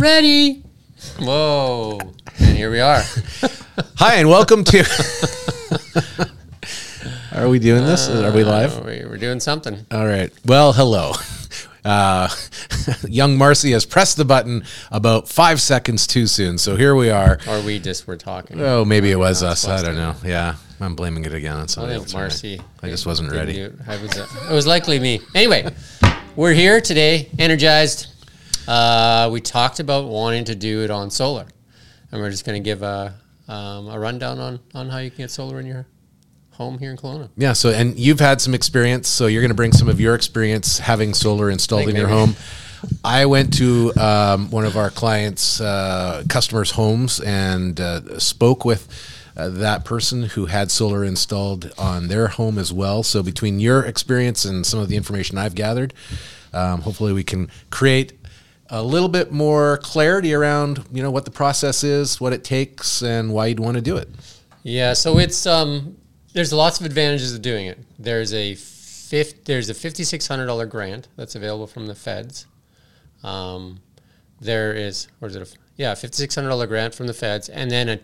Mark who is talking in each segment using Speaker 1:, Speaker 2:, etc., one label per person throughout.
Speaker 1: Ready. Whoa. And here we are.
Speaker 2: Hi, and welcome to. Are we doing this? Are we live?
Speaker 1: Uh, we- We're doing something.
Speaker 2: All right. Well, hello. Uh, young Marcy has pressed the button about five seconds too soon. So here we are.
Speaker 1: Or we just were talking.
Speaker 2: Oh, maybe it was us. I don't know. Yeah, I'm blaming it again on
Speaker 1: I
Speaker 2: somebody
Speaker 1: think
Speaker 2: else. All right.
Speaker 1: Marcy.
Speaker 2: I just wasn't ready.
Speaker 1: do it. I was, uh, it was likely me. Anyway, we're here today, energized. Uh, we talked about wanting to do it on solar, and we're just going to give a, um, a rundown on, on how you can get solar in your home here in Kelowna.
Speaker 2: Yeah. So, and you've had some experience, so you're going to bring some of your experience having solar installed in your home. I went to um, one of our clients' uh, customers' homes and uh, spoke with uh, that person who had solar installed on their home as well. So, between your experience and some of the information I've gathered, um, hopefully, we can create a little bit more clarity around you know what the process is, what it takes, and why you'd want to do it.
Speaker 1: Yeah, so it's um, there's lots of advantages of doing it. There's a fifth, there's a fifty six hundred dollar grant that's available from the feds. Um, there is, or is it a yeah, fifty six hundred dollar grant from the feds, and then a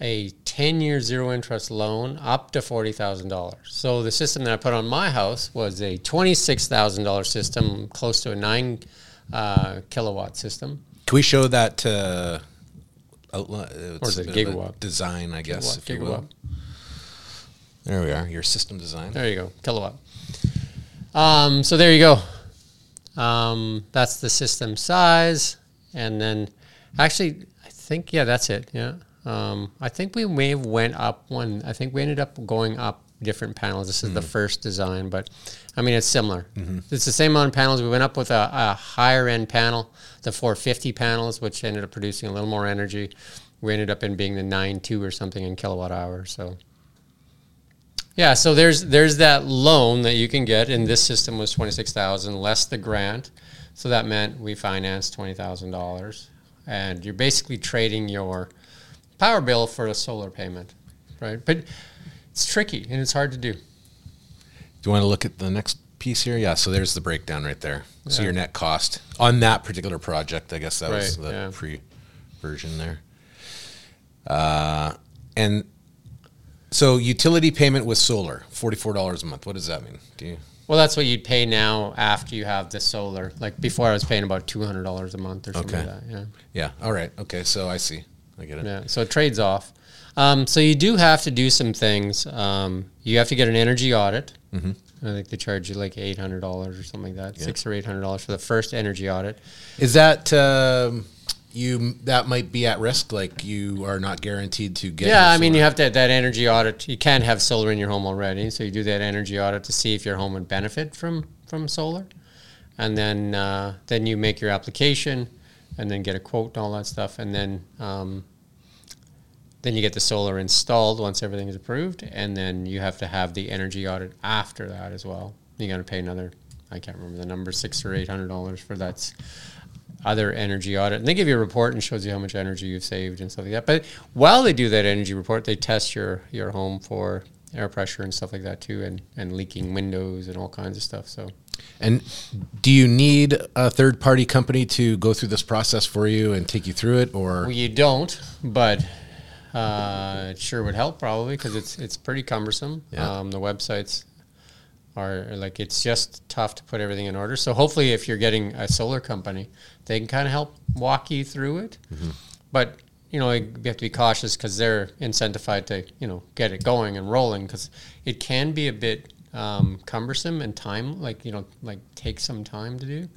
Speaker 1: a ten year zero interest loan up to forty thousand dollars. So the system that I put on my house was a twenty six thousand dollar system, close to a nine uh, kilowatt system.
Speaker 2: Can we show that uh, outline?
Speaker 1: Or is it
Speaker 2: a bit of a
Speaker 1: gigawatt?
Speaker 2: design? I guess.
Speaker 1: Gigawatt,
Speaker 2: if
Speaker 1: gigawatt.
Speaker 2: There we are. Your system design.
Speaker 1: There you go, kilowatt. Um, so there you go. Um, that's the system size, and then actually, I think yeah, that's it. Yeah, um, I think we may have went up one. I think we ended up going up different panels. This is the hmm. first design, but I mean it's similar. Mm-hmm. It's the same amount of panels. We went up with a, a higher end panel, the 450 panels, which ended up producing a little more energy. We ended up in being the 9.2 or something in kilowatt hour. So. Yeah, so there's there's that loan that you can get, and this system was twenty six thousand less the grant, so that meant we financed twenty thousand dollars, and you're basically trading your power bill for a solar payment, right? But it's tricky and it's hard to do.
Speaker 2: Do you want to look at the next piece here? Yeah. So there's the breakdown right there. So your net cost on that particular project. I guess that was the
Speaker 1: yeah.
Speaker 2: pre version there. Uh, and so utility payment with solar, forty four dollars a month. What does that mean? Do you?
Speaker 1: Well, that's what you'd pay now after you have the solar. Like before, I was paying about two hundred dollars a month or something
Speaker 2: Okay.
Speaker 1: like that. Yeah.
Speaker 2: Yeah. All right. Okay. So I see. I get it.
Speaker 1: Yeah, so it trades off. Um, so you do have to do some things. Um, you have to get an energy audit. Mm-hmm. I think they charge you like eight hundred dollars or something like that, six or eight hundred dollars for the first energy audit.
Speaker 2: Is that um, you? That might be at risk. Like you are not guaranteed to get.
Speaker 1: Yeah, I mean you have to that energy audit. You can't have solar in your home already, so you do that energy audit to see if your home would benefit from from solar, and then uh, then you make your application, and then get a quote and all that stuff, and then um, then you get the solar installed once everything is approved, and then you have to have the energy audit after that as well. You got to pay another, I can't remember the number, six or eight hundred dollars for that other energy audit. And they give you a report and shows you how much energy you've saved and stuff like that. But while they do that energy report, they test your your home for air pressure and stuff like that too, and and leaking windows and all kinds of stuff. So.
Speaker 2: And do you need a third party company to go through this process for you and take you through it, or
Speaker 1: Well, you don't, but uh, it sure would help probably because it's it's pretty cumbersome.
Speaker 2: Yeah.
Speaker 1: Um, the websites are like it's just tough to put everything in order. So hopefully, if you're getting a solar company, they can kind of help walk you through it. But you know, you have to be cautious because they're incentivized to you know get it going and rolling because it can be a bit um, cumbersome and time like you know like take some time to do.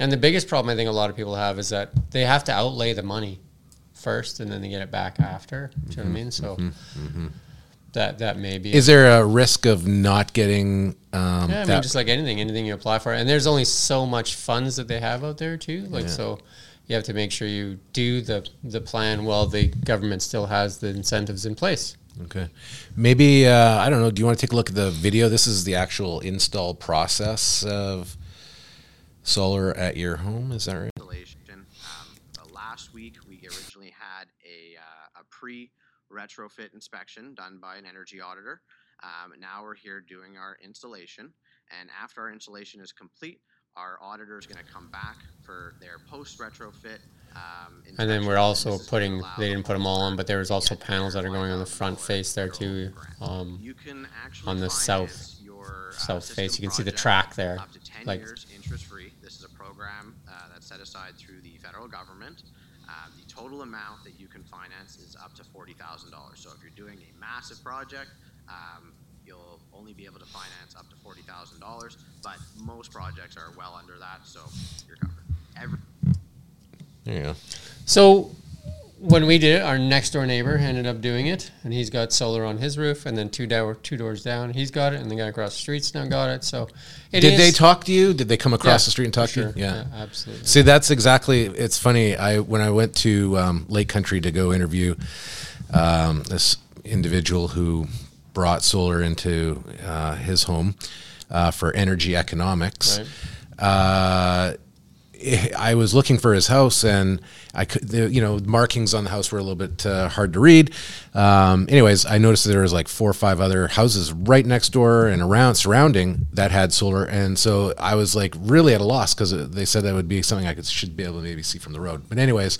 Speaker 1: And the biggest problem I think a lot of people have is that they have to outlay the money first and then they get it back after. Do you know what I mean? So that that may be
Speaker 2: is there a risk of not getting um,
Speaker 1: yeah, I mean,
Speaker 2: that?
Speaker 1: just like anything, anything you apply for, and there's only so much funds that they have out there too. Like so, you have to make sure you do the the plan while the government still has the incentives in place.
Speaker 2: okay, maybe uh, I don't know. Do you want to take a look at the video? This is the actual install process of solar at your home. Is that right?
Speaker 3: installation. Um, uh, last week, we originally had a, uh, a pre retrofit inspection done by an energy auditor. Um, now we're here doing our installation. And after our installation is complete, our auditor is going to come back for their post retrofit. Um,
Speaker 1: And then we're also
Speaker 3: This is to
Speaker 1: putting, they didn't put them all on, but there was also panels that are going on the front face there too. Um,
Speaker 3: You can actually
Speaker 1: on the south-
Speaker 3: your, uh,
Speaker 1: south face. You can see the track there,
Speaker 3: Up to 10
Speaker 1: like-
Speaker 3: years interest free. This is a program uh, that's set aside through the federal government. Uh, the total amount that you can finance is up to $40,000. So if you're doing a massive project, um, you'll only be able to finance up to $40,000. But most projects are well under that, so you're covered. Every
Speaker 2: There you go.
Speaker 1: So when we did it, our next door neighbor ended up doing it, and he's got solar on his roof, and then two door, two doors down, he's got it, and the guy across the street's now got it. So it
Speaker 2: Did they talk to you? Did they come across
Speaker 1: Yeah,
Speaker 2: the street and talk
Speaker 1: for
Speaker 2: to
Speaker 1: sure.
Speaker 2: you? Yeah.
Speaker 1: absolutely.
Speaker 2: See, that's exactly. It's funny. I when I went to um, Lake Country to go interview um, this individual who brought solar into uh, his home uh, for energy economics.
Speaker 1: Right.
Speaker 2: Uh, I was looking for his house, and I could, the, you know, markings on the house were a little bit uh, hard to read. Um, anyways, I noticed there was like four or five other houses right next door and around surrounding that had solar, and so I was like really at a loss because they said that would be something I could should be able to maybe see from the road. But anyways,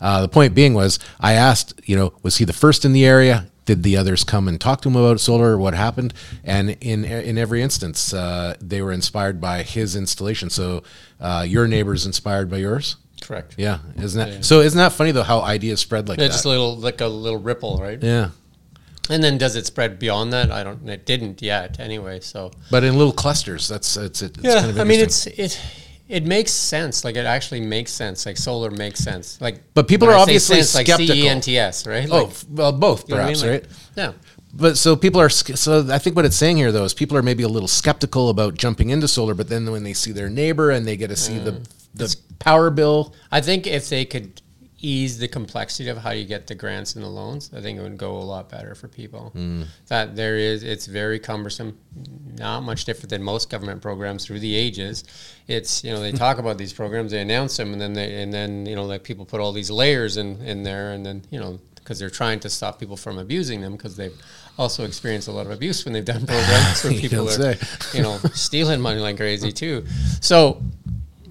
Speaker 2: uh, the point being was I asked, you know, was he the first in the area? Did the others come and talk to him about solar? What happened? And in in every instance, uh, they were inspired by his installation. So uh, your neighbor's inspired by yours.
Speaker 1: Correct.
Speaker 2: Yeah, isn't that
Speaker 1: Yeah.
Speaker 2: so? Isn't that funny though? How ideas spread like
Speaker 1: It's
Speaker 2: that.
Speaker 1: just a little like a little ripple, right?
Speaker 2: yeah,
Speaker 1: And then does it spread beyond that? I don't. It didn't yet, anyway. So
Speaker 2: but in little clusters. That's it's, it's
Speaker 1: yeah,
Speaker 2: kind of
Speaker 1: I mean, it's it. It makes sense. Like it actually makes sense. Like solar makes sense. Like,
Speaker 2: But people are
Speaker 1: I
Speaker 2: obviously
Speaker 1: sense, like
Speaker 2: skeptical.
Speaker 1: CENTS, right?
Speaker 2: oh
Speaker 1: Like,
Speaker 2: f- well, both
Speaker 1: you know I
Speaker 2: perhaps,
Speaker 1: mean? Like,
Speaker 2: right?
Speaker 1: Yeah.
Speaker 2: But so people are so I think what it's saying here though is people are maybe a little skeptical about jumping into solar, but then when they see their neighbor and they get to see the mm. The power bill,
Speaker 1: I think if they could ease the complexity of how you get the grants and the loans, I think it would go a lot better for people. That there is, it's very cumbersome, not much different than most government programs through the ages. It's you know they talk about these programs, they announce them, and then they and then you know like people put all these layers in in there, and then you know because they're trying to stop people from abusing them because they've also experienced a lot of abuse when they've done programs where people are you know stealing money like crazy too. So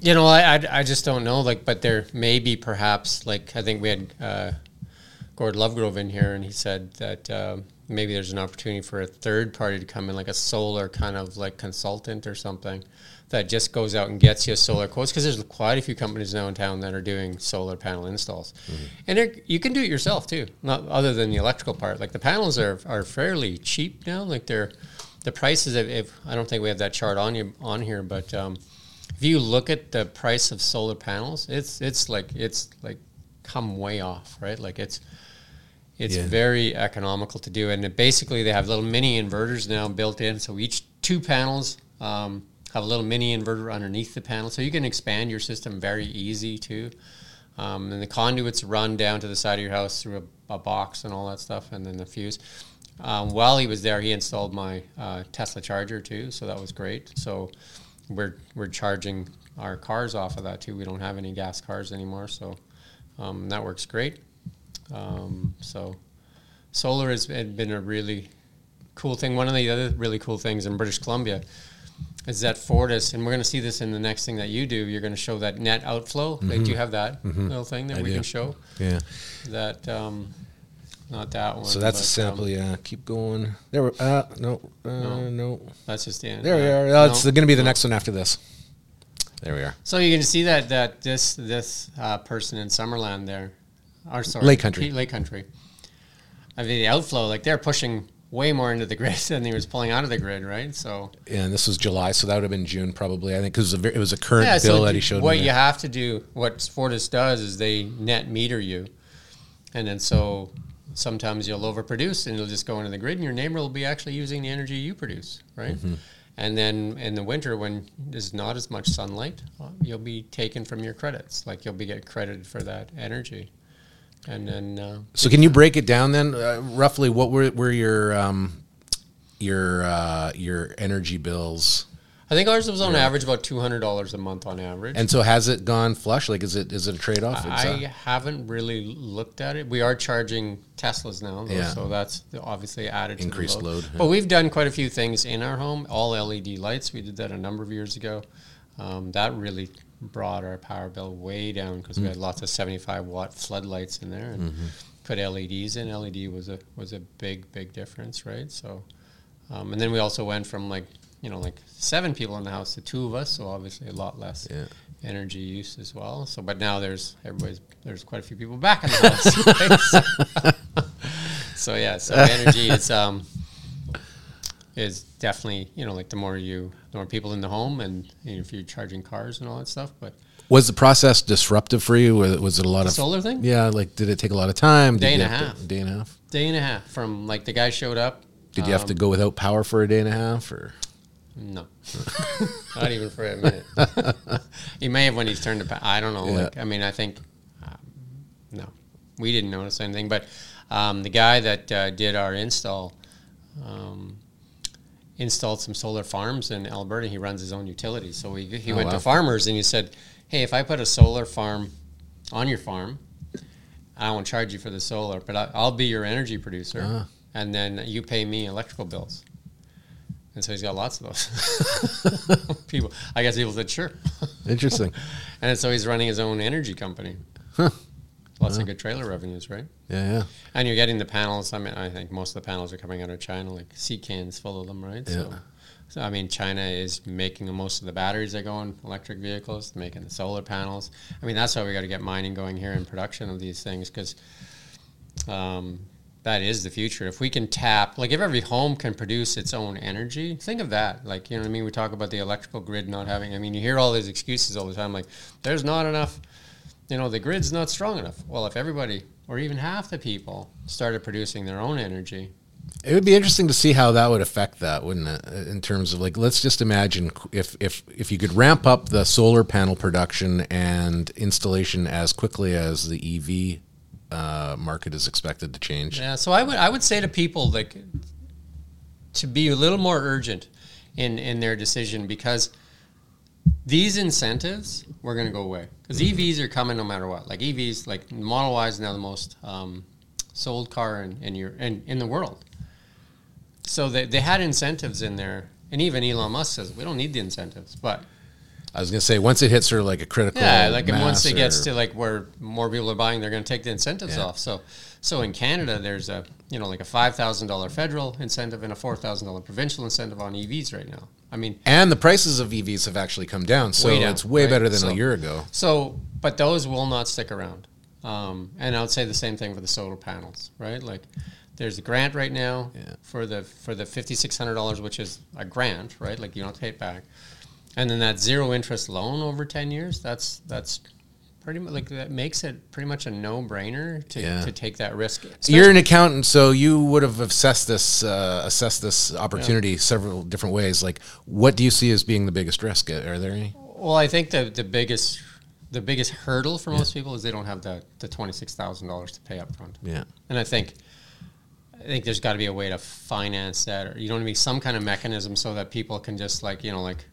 Speaker 1: you know, I, I, I just don't know. Like, but there may be perhaps like I think we had uh, Gord Lovegrove in here, and he said that um maybe there's an opportunity for a third party to come in, like a solar kind of like consultant or something, that just goes out and gets you solar quotes. Because there's quite a few companies now in town that are doing solar panel installs, and they're- you can do it yourself too. Not other than the electrical part. Like the panels are are fairly cheap now. Like they're the prices. If, if I don't think we have that chart on you on here, but um, if you look at the price of solar panels, it's it's like it's like come way off, right? Like it's it's
Speaker 2: Yeah.
Speaker 1: very economical to do, and it basically they have little mini inverters now built in. So each two panels um, have a little mini inverter underneath the panel, so you can expand your system very easy too. Um, and the conduits run down to the side of your house through a, a box and all that stuff, and then the fuse. Um, while he was there, he installed my uh, Tesla charger too, so that was great. So we're we're charging our cars off of that too. We don't have any gas cars anymore, so um, that works great. Um, so solar has been a really cool thing. One of the other really cool things in British Columbia is that Fortis, and we're going to see this in the next thing that you do. You're going to show that net outflow. Like, do you have that little thing that
Speaker 2: Mm-hmm. I
Speaker 1: we
Speaker 2: do.
Speaker 1: can show?
Speaker 2: yeah.
Speaker 1: That um, not that one.
Speaker 2: So that's a
Speaker 1: but,
Speaker 2: sample.
Speaker 1: um,
Speaker 2: yeah, keep going. There, we uh, no, uh,
Speaker 1: No.
Speaker 2: no,
Speaker 1: that's just the end.
Speaker 2: There we are.
Speaker 1: no,
Speaker 2: it's going to be the next one after this. There we are.
Speaker 1: So you can see that that this this uh, person in Summerland there, or sorry,
Speaker 2: Lake Country.
Speaker 1: Lake Country. I mean the outflow, like they're pushing way more into the grid than he was pulling out of the grid, right? So
Speaker 2: And this was July, so that would have been June probably. I think because it, was a it was a current
Speaker 1: yeah,
Speaker 2: bill
Speaker 1: so
Speaker 2: that he showed.
Speaker 1: what you have to do, what Fortis does, is they net meter you, and then so sometimes you'll overproduce and you'll just go into the grid, and your neighbor will be actually using the energy you produce, right?
Speaker 2: Mm-hmm.
Speaker 1: And then in the winter, when there's not as much sunlight, you'll be taken from your credits. Like you'll be getting credited for that energy, and then uh,
Speaker 2: So can you break it down then? Uh, roughly, what were were your um, your uh, your energy bills?
Speaker 1: I think ours was on average about two hundred dollars a month on average.
Speaker 2: And so has it gone flush? Like, is it is it a trade off?
Speaker 1: I haven't really looked at it. We are charging Teslas now, though,
Speaker 2: Yeah.
Speaker 1: so that's obviously added to
Speaker 2: Increased
Speaker 1: the load.
Speaker 2: load, yeah.
Speaker 1: But we've done quite a few things in our home. All LED lights. We did that a number of years ago. um, that really brought our power bill way down because we had lots of 75 watt floodlights in there and put LEDs in. LED was a was a big big difference, right? So, um, and then we also went from like you know like seven people in the house the two of us, so obviously a lot less
Speaker 2: Yeah.
Speaker 1: energy use as well. So, but now there's everybody's there's quite a few people back in the house. right? so, so yeah, so energy is um is definitely you know like the more you the more people in the home and you know, if you're charging cars and all that stuff, but
Speaker 2: Was the process disruptive for you? Was it a lot
Speaker 1: the
Speaker 2: of
Speaker 1: solar thing.
Speaker 2: Yeah, like did it take a lot of time?
Speaker 1: Day
Speaker 2: Did
Speaker 1: and a half.
Speaker 2: day and a half.
Speaker 1: Day and a half from like the guy showed up.
Speaker 2: Did you have to
Speaker 1: um,
Speaker 2: go without power for a day and a half, or
Speaker 1: No, not even for a minute. he may have when he's turned to. pa- I don't know.
Speaker 2: Yeah.
Speaker 1: Like I mean, I think um, no, we didn't notice anything. But um, the guy that uh, did our install um, installed some solar farms in Alberta. He runs his own utilities, so he he
Speaker 2: Oh,
Speaker 1: went
Speaker 2: wow.
Speaker 1: to farmers and he said, "Hey, if I put a solar farm on your farm, I won't charge you for the solar, but I, I'll be your energy producer,
Speaker 2: Ah.
Speaker 1: and then you pay me electrical bills." And so he's got lots of those. people, I guess people said sure,
Speaker 2: interesting?
Speaker 1: and so he's running his own energy company.
Speaker 2: Huh.
Speaker 1: Lots of good trailer revenues, right?
Speaker 2: Yeah, yeah.
Speaker 1: And you're getting the panels. I mean, I think most of the panels are coming out of China, like sea cans full of them, right? So,
Speaker 2: Yeah.
Speaker 1: so I mean, China is making most of the batteries that go in electric vehicles, making the solar panels. I mean, that's why we got to get mining going here in production of these things because um, that is the future. If we can tap, like, if every home can produce its own energy, think of that. Like, you know what I mean? We talk about the electrical grid not having. I mean, you hear all these excuses all the time, like, there's not enough you know, the grid's not strong enough. Well, if everybody, or even half the people, started producing their own energy,
Speaker 2: It would be interesting to see how that would affect that, wouldn't it? In terms of like, let's just imagine if if if you could ramp up the solar panel production and installation as quickly as the EV uh, market is expected to change.
Speaker 1: yeah. So I would I would say to people like to be a little more urgent in in their decision because these incentives were going to go away because EVs are coming no matter what. Like EVs, like Model Y is now the most um, sold car in in, your, in in the world. So they they had incentives in there, and even Elon Musk says we don't need the incentives, but
Speaker 2: I was gonna say once it hits sort of like a critical
Speaker 1: Yeah, like and once it gets to like where more people are buying, they're going to take the incentives
Speaker 2: Yeah.
Speaker 1: off. So, so in Canada, there's a you know like a five thousand dollar federal incentive and a four thousand dollar provincial incentive on EVs right now. I mean,
Speaker 2: and the prices of EVs have actually come down, so
Speaker 1: Way down,
Speaker 2: it's way
Speaker 1: right?
Speaker 2: better than
Speaker 1: So-
Speaker 2: a year ago.
Speaker 1: so but those will not stick around. Um, and I would say the same thing for the solar panels, right? Like, there's a grant right now
Speaker 2: Yeah.
Speaker 1: for the for the fifty six hundred dollars, which is a grant, right? Like you don't pay it back, and then that zero interest loan over ten years. That's that's pretty much like that makes it pretty much a no brainer to,
Speaker 2: Yeah.
Speaker 1: to take that risk.
Speaker 2: You're an accountant, so you would have assessed this uh, assessed this opportunity several different ways. Like, what do you see as being the biggest risk? Are there any?
Speaker 1: Well, I think the the biggest the biggest hurdle for most people is they don't have the the twenty six thousand dollars to pay up front.
Speaker 2: Yeah.
Speaker 1: And I think I think there's got to be a way to finance that, or you know what I mean, some kind of mechanism so that people can just like you know like,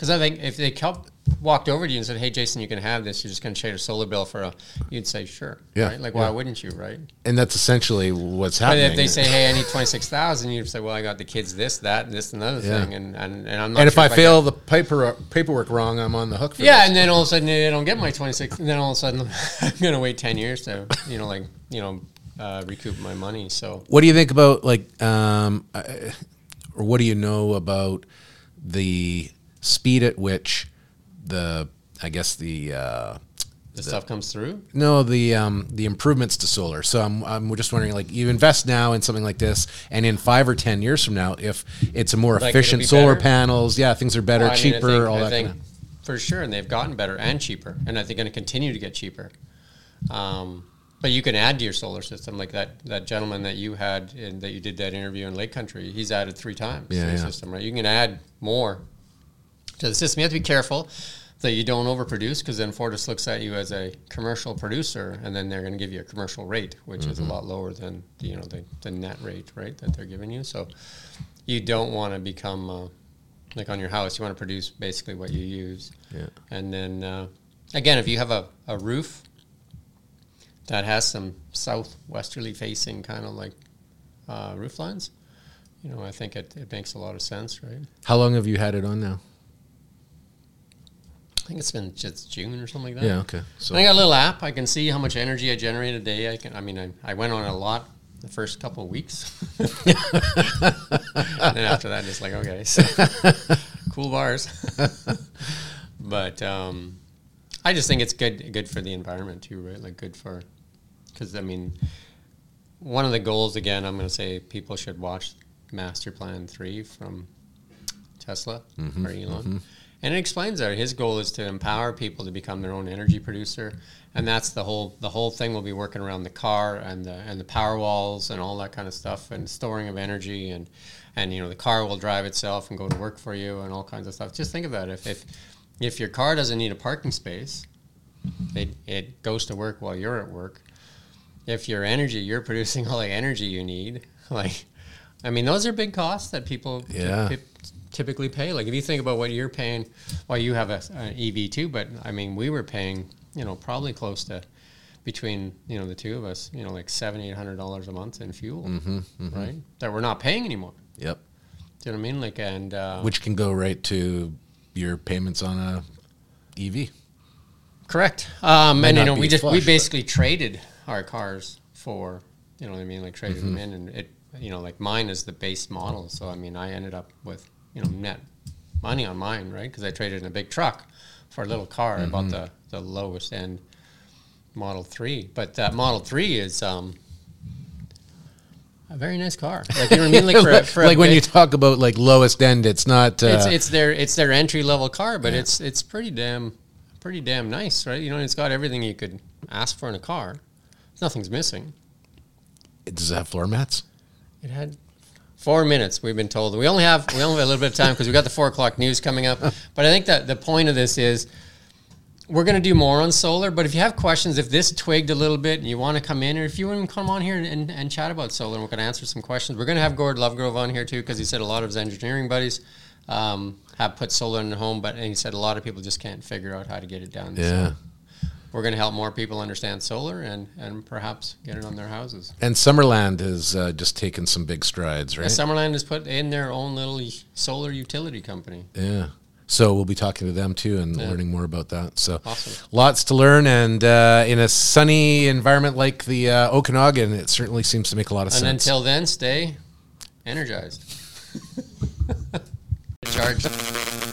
Speaker 1: because I think if they come, walked over to you and said, "Hey, Jason, you can have this. You're just going to trade a solar bill for a," you'd say, "Sure."
Speaker 2: Yeah,
Speaker 1: Right? Like,
Speaker 2: yeah.
Speaker 1: why wouldn't you? Right.
Speaker 2: And that's essentially what's
Speaker 1: But
Speaker 2: happening.
Speaker 1: if they say, "Hey, I need twenty six thousand, you'd say, "Well, I got the kids this, that, and this, and another
Speaker 2: Yeah.
Speaker 1: thing," and and, and I'm not.
Speaker 2: and if
Speaker 1: sure
Speaker 2: I
Speaker 1: got-
Speaker 2: fail the paper paperwork wrong, I'm on the hook for
Speaker 1: yeah,
Speaker 2: this.
Speaker 1: and then all of a sudden they don't get my 26, and then all of a sudden I'm going to wait 10 years to, you know, like, you know, uh, recoup my money. So,
Speaker 2: What do you think about like, um, or what do you know about the speed at which the, I guess the, uh,
Speaker 1: the stuff comes through.
Speaker 2: no, the um, the improvements to solar. So I'm I'm just wondering, like, you invest now in something like this, and in five or ten years from now, if it's a more
Speaker 1: Like, it'll
Speaker 2: efficient
Speaker 1: be
Speaker 2: solar
Speaker 1: better?
Speaker 2: panels, yeah, things are better,
Speaker 1: I mean, I
Speaker 2: cheaper,
Speaker 1: think-
Speaker 2: all
Speaker 1: I
Speaker 2: that
Speaker 1: think
Speaker 2: kind of.
Speaker 1: For sure, and they've gotten better and cheaper, and I think going to continue to get cheaper. Um, but you can add to your solar system, like that, that gentleman that you had in, that you did that interview in Lake Country. He's added three times
Speaker 2: Yeah,
Speaker 1: to the
Speaker 2: yeah.
Speaker 1: system, right? You can add more to the system. You have to be careful that you don't overproduce, because then Fortis looks at you as a commercial producer, and then they're going to give you a commercial rate, which is a
Speaker 2: Mm-hmm.
Speaker 1: lot lower than you know the, the net rate, right, that they're giving you. So you don't want to become uh, like on your house. You want to produce basically what you use.
Speaker 2: Yeah.
Speaker 1: And then uh, again, if you have a, a roof that has some southwesterly facing kind of like uh, roof lines, you know, I think it, it makes a lot of sense, right?
Speaker 2: How long have you had it on now?
Speaker 1: Think it's been just June or something like that.
Speaker 2: Yeah. Okay. So
Speaker 1: I got a little app. I can see how much energy I generate a day. I can. I mean, I, I went on a lot the first couple of weeks, and then after that, just like okay, so, cool bars. but um, I just think it's good good for the environment too, right? Like good for because I mean, one of the goals again, I'm going to say people should watch Master Plan Three from Tesla
Speaker 2: Mm-hmm,
Speaker 1: or Elon. And it explains that his goal is to empower people to become their own energy producer, and that's the whole the whole thing will be working around the car and the and the power walls and all that kind of stuff and storing of energy and and you know the car will drive itself and go to work for you and all kinds of stuff. Just think about it. If if if your car doesn't need a parking space, it it goes to work while you're at work. If your energy, you're producing all the energy you need, like I mean, those are big costs that people
Speaker 2: Yeah.
Speaker 1: Typically pay. Like if you think about what you're paying, well, you have a, an EV too, but I mean, we were paying, you know, probably close to between you know the two of us, you know, like seven, eight hundred dollars a month in fuel, right? That we're not paying anymore.
Speaker 2: Yep.
Speaker 1: Do you know what I mean? Like, and uh,
Speaker 2: Which can go right to your payments on a EV.
Speaker 1: Correct. Um, and you know, we just we
Speaker 2: flush, but-
Speaker 1: basically traded our cars for, you know what I mean, like traded
Speaker 2: Mm-hmm.
Speaker 1: them in, and it, you know, like mine is the base model. So I mean, I ended up with you know net money on mine, right? Because I traded in a big truck for a little car. I
Speaker 2: Mm-hmm.
Speaker 1: bought the the lowest end Model Three, but that Model Three is um, a very nice car. Like you know what I mean, like for, a- for
Speaker 2: like when
Speaker 1: big-
Speaker 2: you talk about like lowest end, it's not. Uh,
Speaker 1: it's it's their it's their entry level car, but it's it's pretty damn pretty damn nice, right? You know, it's got everything you could ask for in a car. Nothing's missing.
Speaker 2: does it have floor mats?
Speaker 1: It had four minutes. We've been told we only have we only have a little bit of time because we got the four o'clock news coming up. But I think that the point of this is we're going to do more on solar. But if you have questions, if this twigged a little bit and you want to come in, or if you want to come on here and, and, and chat about solar, and we're going to answer some questions. We're going to have Gord Lovegrove on here too because he said a lot of his engineering buddies um, have put solar in their home, but and he said a lot of people just can't figure out how to get it done. So
Speaker 2: Yeah.
Speaker 1: We're going to help more people understand solar and and perhaps get it on their houses.
Speaker 2: And Summerland has uh, just taken some big strides, right?
Speaker 1: Summerland has put in their own little solar utility company.
Speaker 2: Yeah. So we'll be talking to them too and
Speaker 1: Yeah.
Speaker 2: learning more about that. So
Speaker 1: Awesome.
Speaker 2: lots to learn, and uh, in a sunny environment like the uh, Okanagan, it certainly seems to make a lot of
Speaker 1: And
Speaker 2: sense.
Speaker 1: And until then, stay energized. Charged.